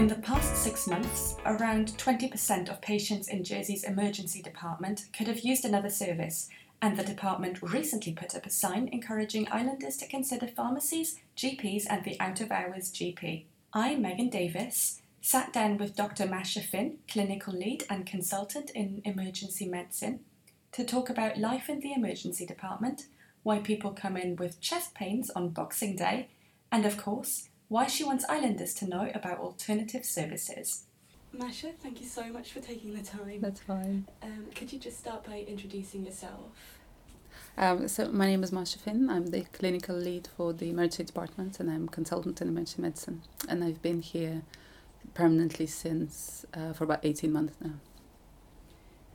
In the past six months, around 20% of patients in Jersey's emergency department could have used another service, and the department recently put up a sign encouraging islanders to consider pharmacies, GPs, and the out of hours GP. I, Megan Davis, sat down with Dr. Masha Finn, clinical lead and consultant in emergency medicine, to talk about life in the emergency department, why people come in with chest pains on Boxing Day, and of course, why she wants islanders to know about alternative services. Masha, thank you so much for taking the time. That's fine. Um, could you just start by introducing yourself? Um, so my name is Masha Finn. I'm the clinical lead for the emergency department, and I'm consultant in emergency medicine. And I've been here permanently since uh, for about eighteen months now.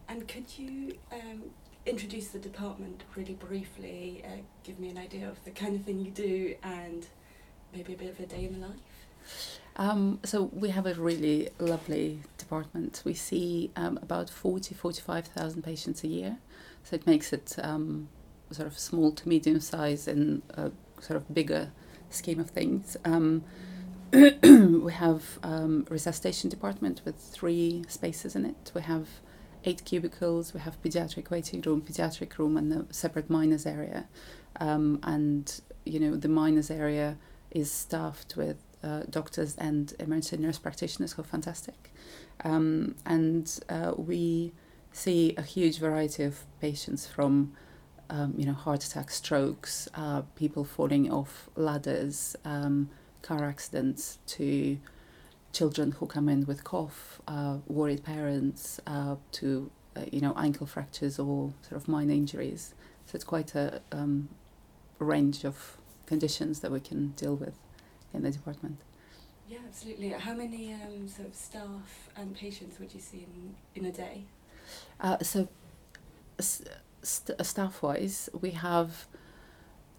And could you um, introduce the department really briefly? Uh, give me an idea of the kind of thing you do and maybe a bit of a day in the life? Um, so we have a really lovely department. We see um, about 40, 45,000 patients a year. So it makes it um, sort of small to medium size in a sort of bigger scheme of things. Um, we have um, resuscitation department with three spaces in it. We have eight cubicles. We have pediatric waiting room, pediatric room, and a separate minors area. Um, and you know the minors area is staffed with uh, doctors and emergency nurse practitioners who are fantastic. Um, and uh, we see a huge variety of patients from um, you know heart attacks, strokes, uh, people falling off ladders, um, car accidents, to children who come in with cough, uh, worried parents, uh, to uh, you know ankle fractures or sort of minor injuries. So it's quite a um, range of conditions that we can deal with in the department. Yeah, absolutely. How many um, sort of staff and patients would you see in, in a day? Uh, so, st- staff wise, we have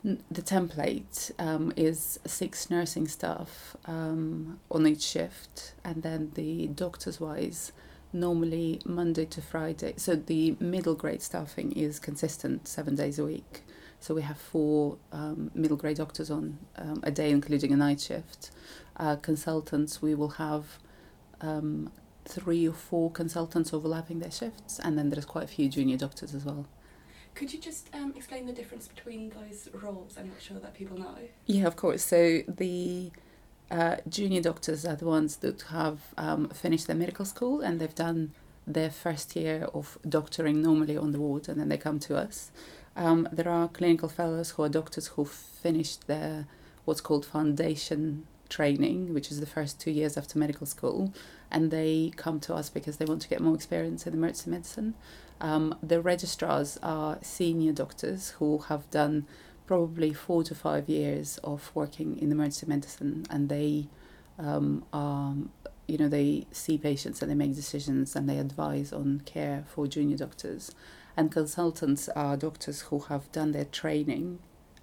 n- the template um, is six nursing staff um, on each shift, and then the doctors wise, normally Monday to Friday. So, the middle grade staffing is consistent seven days a week. So we have four um, middle grade doctors on um, a day, including a night shift. Uh, consultants, we will have um, three or four consultants overlapping their shifts, and then there's quite a few junior doctors as well. Could you just um, explain the difference between those roles? I'm not sure that people know. Yeah, of course. So the uh, junior doctors are the ones that have um, finished their medical school and they've done their first year of doctoring normally on the ward, and then they come to us. Um, there are clinical fellows who are doctors who finished their what's called foundation training, which is the first two years after medical school, and they come to us because they want to get more experience in emergency medicine. Um, the registrars are senior doctors who have done probably four to five years of working in emergency medicine, and they um, are, you know, they see patients and they make decisions and they advise on care for junior doctors and consultants are doctors who have done their training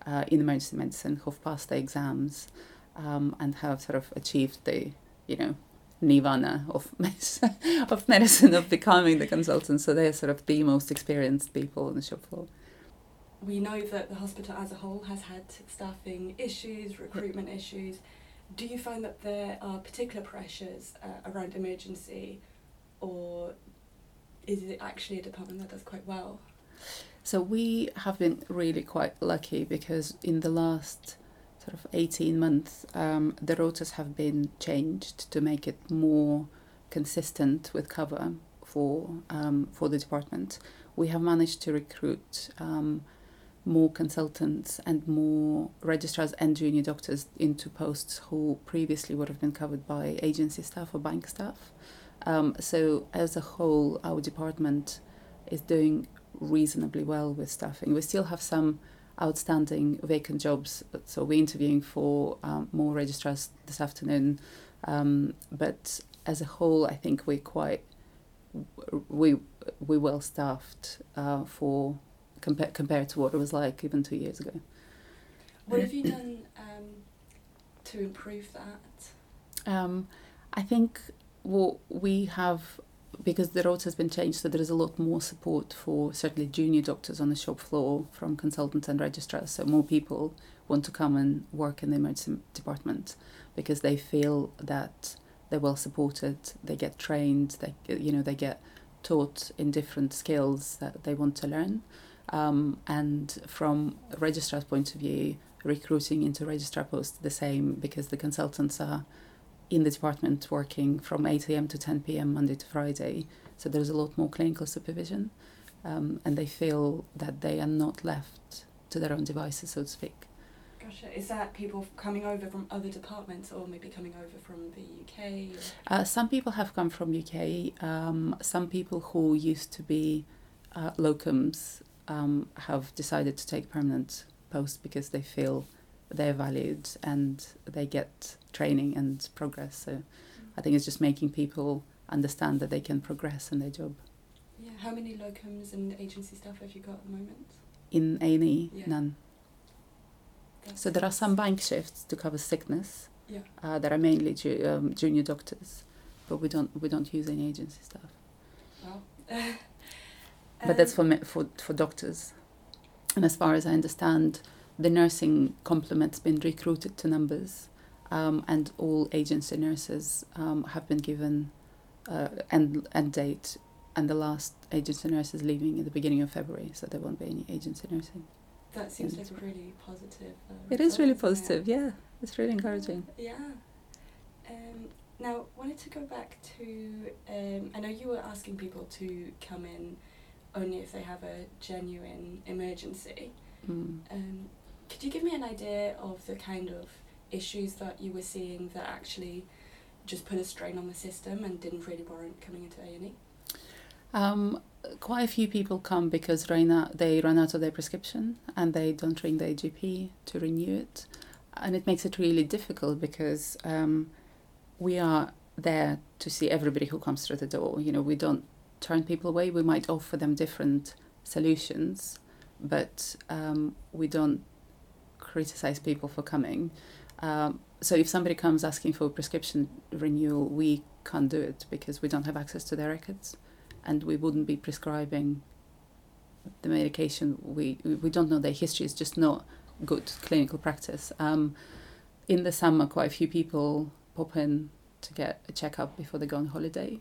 uh, in emergency medicine, who've passed the exams, um, and have sort of achieved the, you know, nirvana of medicine, of medicine of becoming the consultant. So they're sort of the most experienced people on the shop floor. We know that the hospital as a whole has had staffing issues, recruitment issues. Do you find that there are particular pressures uh, around emergency, is it actually a department that does quite well? So we have been really quite lucky because in the last sort of 18 months, um, the rotas have been changed to make it more consistent with cover for um, for the department. We have managed to recruit um, more consultants and more registrars and junior doctors into posts who previously would have been covered by agency staff or bank staff. Um, so as a whole, our department is doing reasonably well with staffing. We still have some outstanding vacant jobs, so we're interviewing for um, more registrars this afternoon. Um, but as a whole, I think we're quite we we well staffed uh, for compa- compared to what it was like even two years ago. What have you done um, to improve that? Um, I think what we have because the road has been changed, so there is a lot more support for certainly junior doctors on the shop floor from consultants and registrars. So more people want to come and work in the emergency department because they feel that they're well supported, they get trained, they you know they get taught in different skills that they want to learn. Um, and from a registrar's point of view, recruiting into registrar posts the same because the consultants are in the department working from 8 a.m. to 10 p.m. Monday to Friday. So there's a lot more clinical supervision, um, and they feel that they are not left to their own devices, so to speak. Gotcha. Is that people coming over from other departments or maybe coming over from the UK? Uh, some people have come from UK. Um, some people who used to be uh, locums um, have decided to take permanent posts because they feel they're valued and they get training and progress. So. I think it's just making people understand that they can progress in their job. Yeah. How many locums and agency staff have you got at the moment? In A&E, yeah. none. That's so there are some bank shifts to cover sickness. Yeah. Uh, that are mainly ju- um, junior doctors, but we don't we don't use any agency staff. Wow. but that's for for for doctors. And as far as I understand, the nursing complement's been recruited to numbers, um, and all agency nurses um, have been given uh, end end date, and the last agency nurse is leaving in the beginning of February, so there won't be any agency nursing. That seems like a really positive. Uh, it is really positive. Yeah, it's really encouraging. Yeah. Um, now, wanted to go back to. Um, I know you were asking people to come in only if they have a genuine emergency. Mm. Um, could you give me an idea of the kind of issues that you were seeing that actually just put a strain on the system and didn't really warrant coming into A and E? Um, quite a few people come because right now they run out of their prescription and they don't ring their GP to renew it, and it makes it really difficult because um, we are there to see everybody who comes through the door. You know, we don't turn people away. We might offer them different solutions, but um, we don't criticize people for coming. Um, so if somebody comes asking for a prescription renewal, we can't do it because we don't have access to their records, and we wouldn't be prescribing the medication. We we don't know their history. It's just not good clinical practice. Um, in the summer, quite a few people pop in to get a checkup before they go on holiday.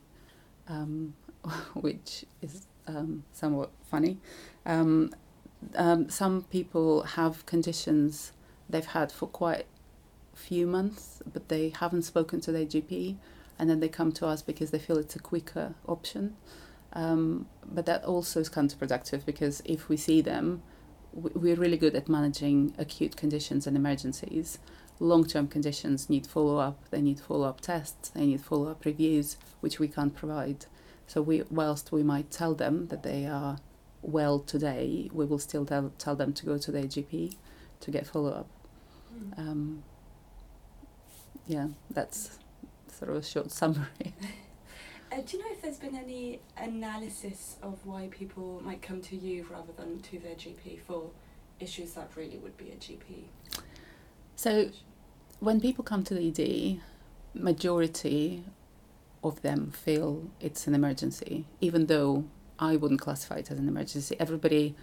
Um, which is um, somewhat funny. Um, um, some people have conditions they've had for quite few months, but they haven't spoken to their GP, and then they come to us because they feel it's a quicker option. Um, but that also is counterproductive because if we see them, we're really good at managing acute conditions and emergencies. Long term conditions need follow up, they need follow up tests, they need follow up reviews, which we can't provide. So we, whilst we might tell them that they are well today, we will still tell, tell them to go to their GP to get follow up. Mm. Um, yeah, that's sort of a short summary. Uh, do you know if there's been any analysis of why people might come to you rather than to their GP for issues that really would be a GP? So, when people come to the ED, majority of them feel it's an emergency, even though I wouldn't classify it as an emergency. Everybody,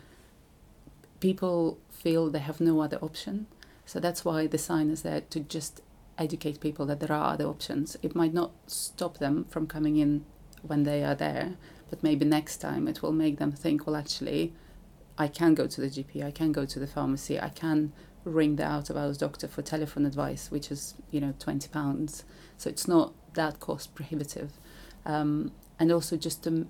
people feel they have no other option. So that's why the sign is there to just educate people that there are other options. It might not stop them from coming in when they are there, but maybe next time it will make them think, well, actually, I can go to the GP, I can go to the pharmacy, I can ring the out of hours doctor for telephone advice, which is, you know, £20. So it's not that cost prohibitive. Um, and also just to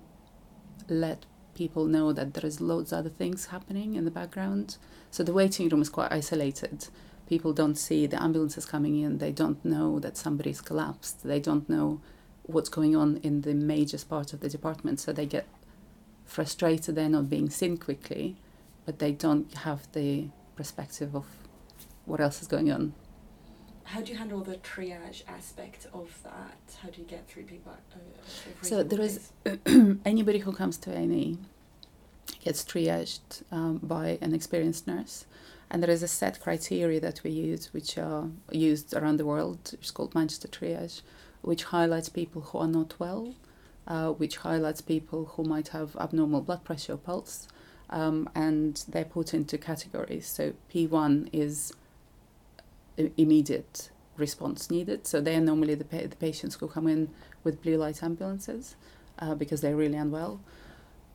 let people know that there is loads of other things happening in the background. So the waiting room is quite isolated. People don't see the ambulances coming in. They don't know that somebody's collapsed. They don't know what's going on in the major part of the department. So they get frustrated. They're not being seen quickly, but they don't have the perspective of what else is going on how do you handle the triage aspect of that? How do you get through people? Uh, so there is anybody who comes to A&E gets triaged um, by an experienced nurse, and there is a set criteria that we use, which are used around the world. It's called Manchester Triage, which highlights people who are not well, uh, which highlights people who might have abnormal blood pressure or pulse, um, and they're put into categories. So P1 is immediate response needed. So they are normally the, pa- the patients who come in with blue light ambulances uh, because they're really unwell.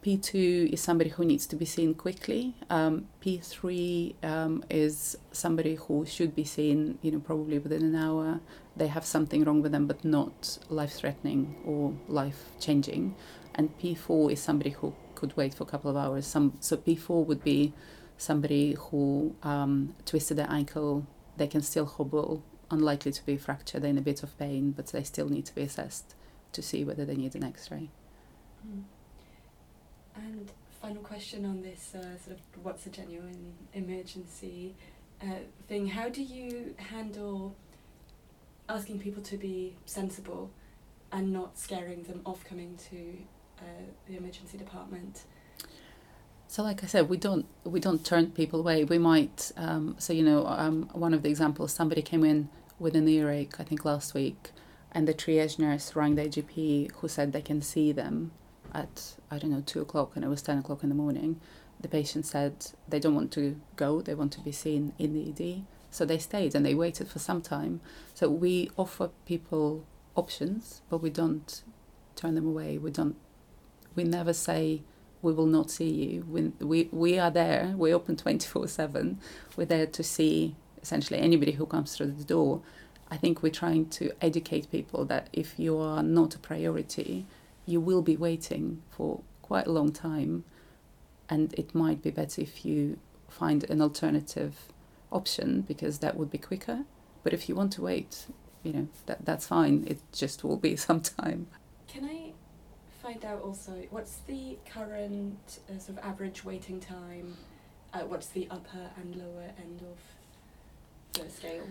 P2 is somebody who needs to be seen quickly. Um, P3 um, is somebody who should be seen, you know, probably within an hour. They have something wrong with them, but not life-threatening or life-changing. And P4 is somebody who could wait for a couple of hours. Some so P4 would be somebody who um, twisted their ankle. They can still hobble, unlikely to be fractured. They're in a bit of pain, but they still need to be assessed to see whether they need an X-ray. Mm. And final question on this uh, sort of what's a genuine emergency uh, thing. How do you handle asking people to be sensible and not scaring them off coming to uh, the emergency department? So, like I said, we don't we don't turn people away. We might. Um, so you know, um, one of the examples, somebody came in with an earache, I think last week, and the triage nurse rang the GP, who said they can see them at I don't know two o'clock, and it was ten o'clock in the morning. The patient said they don't want to go; they want to be seen in the ED. So they stayed and they waited for some time. So we offer people options, but we don't turn them away. We don't. We never say we will not see you. We we, we are there. We open twenty four seven. We're there to see essentially anybody who comes through the door. I think we're trying to educate people that if you are not a priority, you will be waiting for quite a long time and it might be better if you find an alternative option because that would be quicker. But if you want to wait you know that that's fine. It just will be some time. Can i find out also what's the current uh, sort of average waiting time uh, what's the upper and lower end of the scale?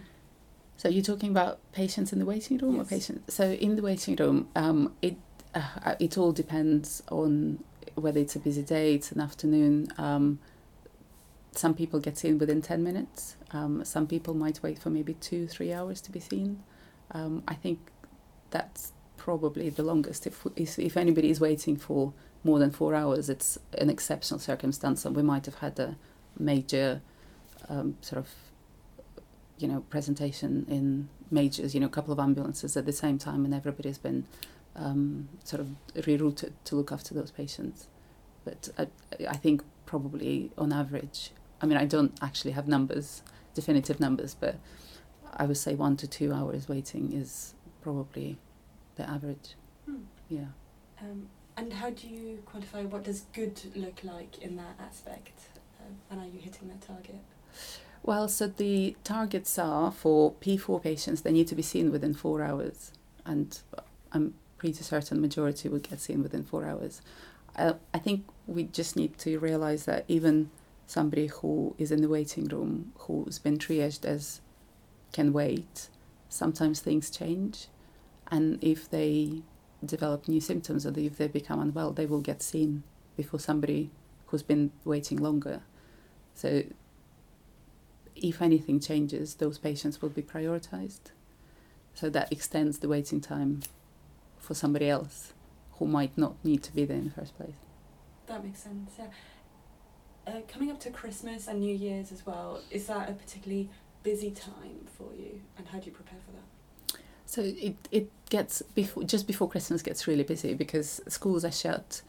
So you're talking about patients in the waiting room yes. or patients so in the waiting room um, it uh, it all depends on whether it's a busy day, it's an afternoon. Um, some people get in within 10 minutes. Um, some people might wait for maybe two, three hours to be seen. Um, I think that's probably the longest. If, if anybody is waiting for more than four hours, it's an exceptional circumstance, and we might have had a major um, sort of, you know, presentation in majors, you know, a couple of ambulances at the same time, and everybody's been um, sort of rerouted to look after those patients. But I, I think probably on average, I mean, I don't actually have numbers, definitive numbers, but I would say one to two hours waiting is probably the average. Hmm. Yeah. Um, and how do you quantify what does good look like in that aspect? Uh, and are you hitting that target? Well, so the targets are for P4 patients, they need to be seen within four hours. And I'm pretty certain majority would get seen within four hours. I, I think we just need to realize that even somebody who is in the waiting room who's been triaged as can wait, sometimes things change. And if they develop new symptoms or if they become unwell, they will get seen before somebody who's been waiting longer. So if anything changes, those patients will be prioritized. So that extends the waiting time for somebody else who might not need to be there in the first place. That makes sense, yeah. Uh, coming up to Christmas and New Year's as well, is that a particularly busy time for you and how do you prepare for that? So it, it gets before just before Christmas gets really busy because schools are shut,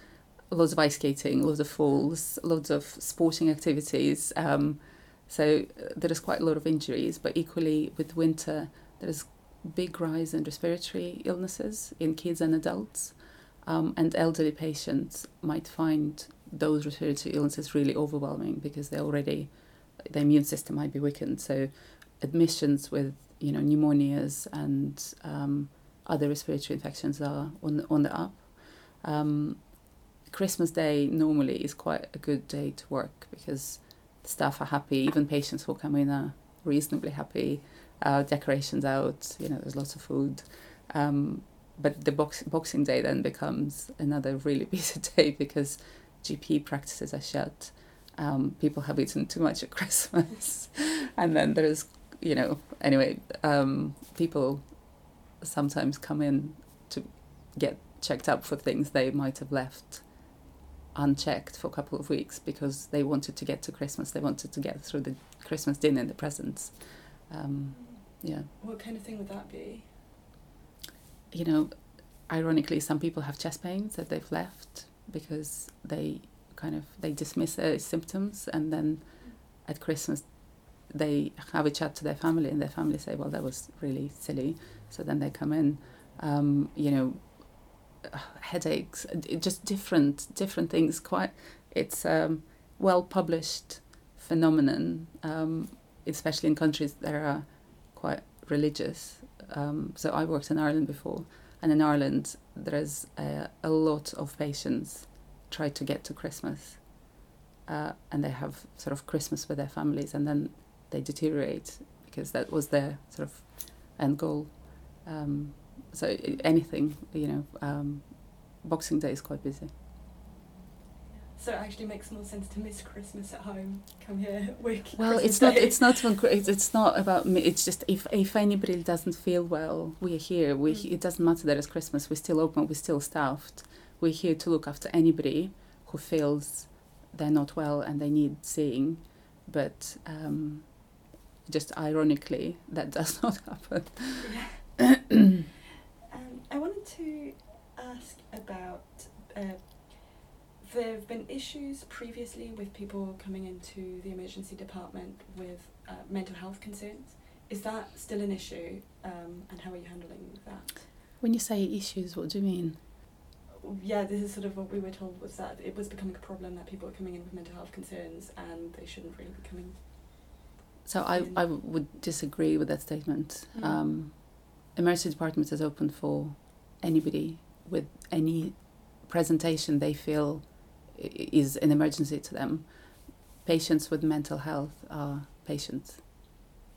loads of ice skating, loads of falls, loads of sporting activities. Um, so there is quite a lot of injuries, but equally with winter there is big rise in respiratory illnesses in kids and adults. Um, and elderly patients might find those respiratory illnesses really overwhelming because they already the immune system might be weakened. So admissions with you know pneumonias and um, other respiratory infections are on the, on the up. Um, Christmas Day normally is quite a good day to work because staff are happy. Even patients who come in are reasonably happy uh, decorations out. You know, there's lots of food. Um, but the box, Boxing Day then becomes another really busy day because GP practices are shut. Um, people have eaten too much at Christmas, and then there's, you know, anyway, um, people sometimes come in to get checked up for things they might have left unchecked for a couple of weeks because they wanted to get to Christmas. They wanted to get through the Christmas dinner and the presents. Um, Yeah. What kind of thing would that be? You know, ironically, some people have chest pains that they've left because they kind of they dismiss their symptoms and then at Christmas they have a chat to their family and their family say, well, that was really silly. So then they come in, um, you know, headaches, just different different things. Quite, it's um, well published phenomenon, um, especially in countries that are quite religious. Um, so I worked in Ireland before, and in Ireland there is a, a lot of patients try to get to Christmas, uh, and they have sort of Christmas with their families, and then they deteriorate because that was their sort of end goal. Um, so anything, you know, um, Boxing Day is quite busy. So it actually makes more sense to miss Christmas at home. Come here, work. Well, Christmas it's not. Day. It's not. It's it's not about me. It's just if if anybody doesn't feel well, we're here. We Mm. it doesn't matter that it's Christmas. We're still open. We're still staffed. We're here to look after anybody who feels they're not well and they need seeing, but um, just ironically, that does not happen. um, I wanted to ask about. Uh, there have been issues previously with people coming into the emergency department with uh, mental health concerns. Is that still an issue, um, and how are you handling that? When you say issues, what do you mean? Yeah, this is sort of what we were told was that it was becoming a problem that people were coming in with mental health concerns and they shouldn't really be coming. So I. I would disagree with that statement. Mm. Um, emergency department is open for anybody with any presentation they feel is an emergency to them. Patients with mental health are patients.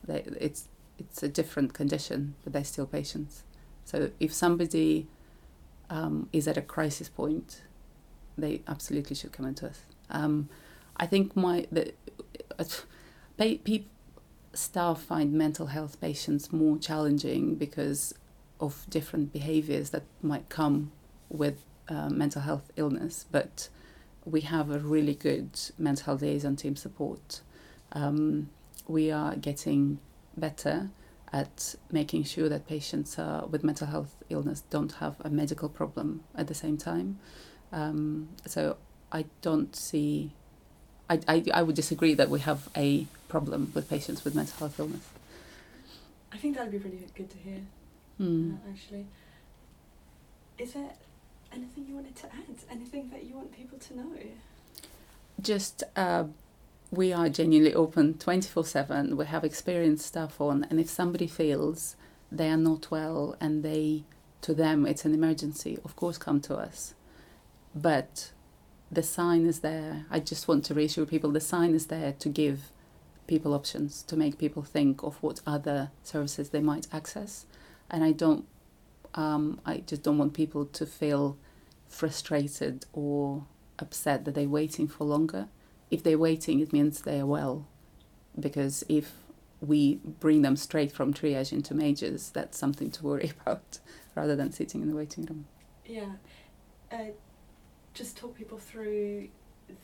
They, it's it's a different condition, but they're still patients. So if somebody um, is at a crisis point, they absolutely should come into us. Um, I think my the uh, pa- peop staff find mental health patients more challenging because of different behaviors that might come with uh, mental health illness. But we have a really good mental health liaison team support. Um, we are getting better at making sure that patients uh, with mental health illness don't have a medical problem at the same time. Um, so I don't see. I, I, I would disagree that we have a problem with patients with mental health illness. I think that would be really good to hear. Mm. uh, actually. Is there anything you wanted to add? Anything that you want people to know? Just uh, we are genuinely open 24 7. We have experienced staff on, and if somebody feels they are not well and they, to them, it's an emergency, of course, come to us. But the sign is there. I just want to reassure people the sign is there to give people options, to make people think of what other services they might access. And I don't, um, I just don't want people to feel frustrated or upset that they're waiting for longer. If they're waiting, it means they are well. Because if we bring them straight from triage into majors, that's something to worry about rather than sitting in the waiting room. Yeah. Uh, just talk people through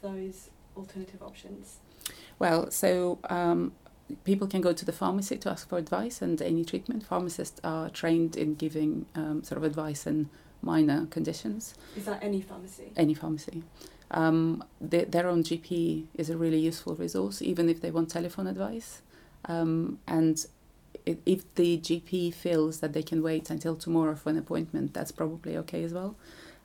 those alternative options. Well, so um, people can go to the pharmacy to ask for advice and any treatment. Pharmacists are trained in giving um, sort of advice in minor conditions. Is that any pharmacy? Any pharmacy. Um, their, their own GP is a really useful resource, even if they want telephone advice. Um, and i if the GP feels that they can wait until tomorrow for an appointment, that's probably okay as well.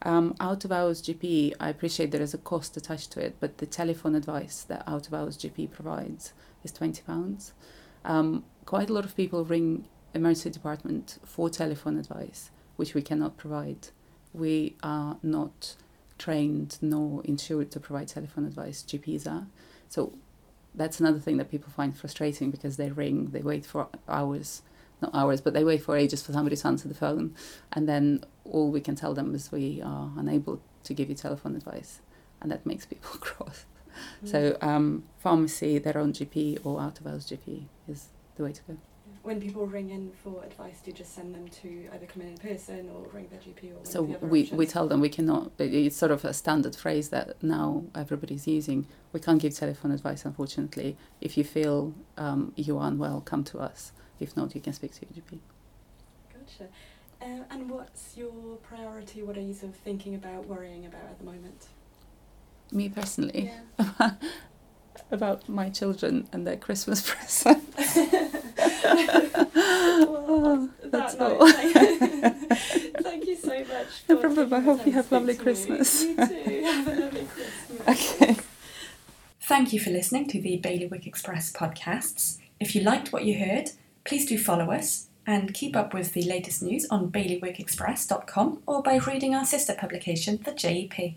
Um, out of hours GP, I appreciate there is a cost attached to it, but the telephone advice that out of hours GP provides is twenty pounds. Um, quite a lot of people ring emergency department for telephone advice, which we cannot provide. We are not trained nor insured to provide telephone advice. GPs are, so that's another thing that people find frustrating because they ring, they wait for hours, not hours, but they wait for ages for somebody to answer the phone, and then all we can tell them is we are unable to give you telephone advice, and that makes people cross. So um, pharmacy, their own GP or out of hours GP is the way to go. When people ring in for advice, do you just send them to either come in in person or ring their GP or So we, options? we tell them we cannot, it's sort of a standard phrase that now everybody's using. We can't give telephone advice, unfortunately. If you feel um, you are unwell, come to us. If not, you can speak to your GP. Gotcha. Um, and what's your priority? What are you sort of thinking about, worrying about at the moment? Me personally, Yeah. about my children and their Christmas present. well, Oh, that that's all. thank, thank you so much. No problem. I hope you have speak lovely to me. Christmas. You too. Have a lovely Christmas. Okay. Thank you for listening to the Bailiwick Express podcasts. If you liked what you heard, please do follow us and keep up with the latest news on bailiwickexpress.com or by reading our sister publication, the JEP.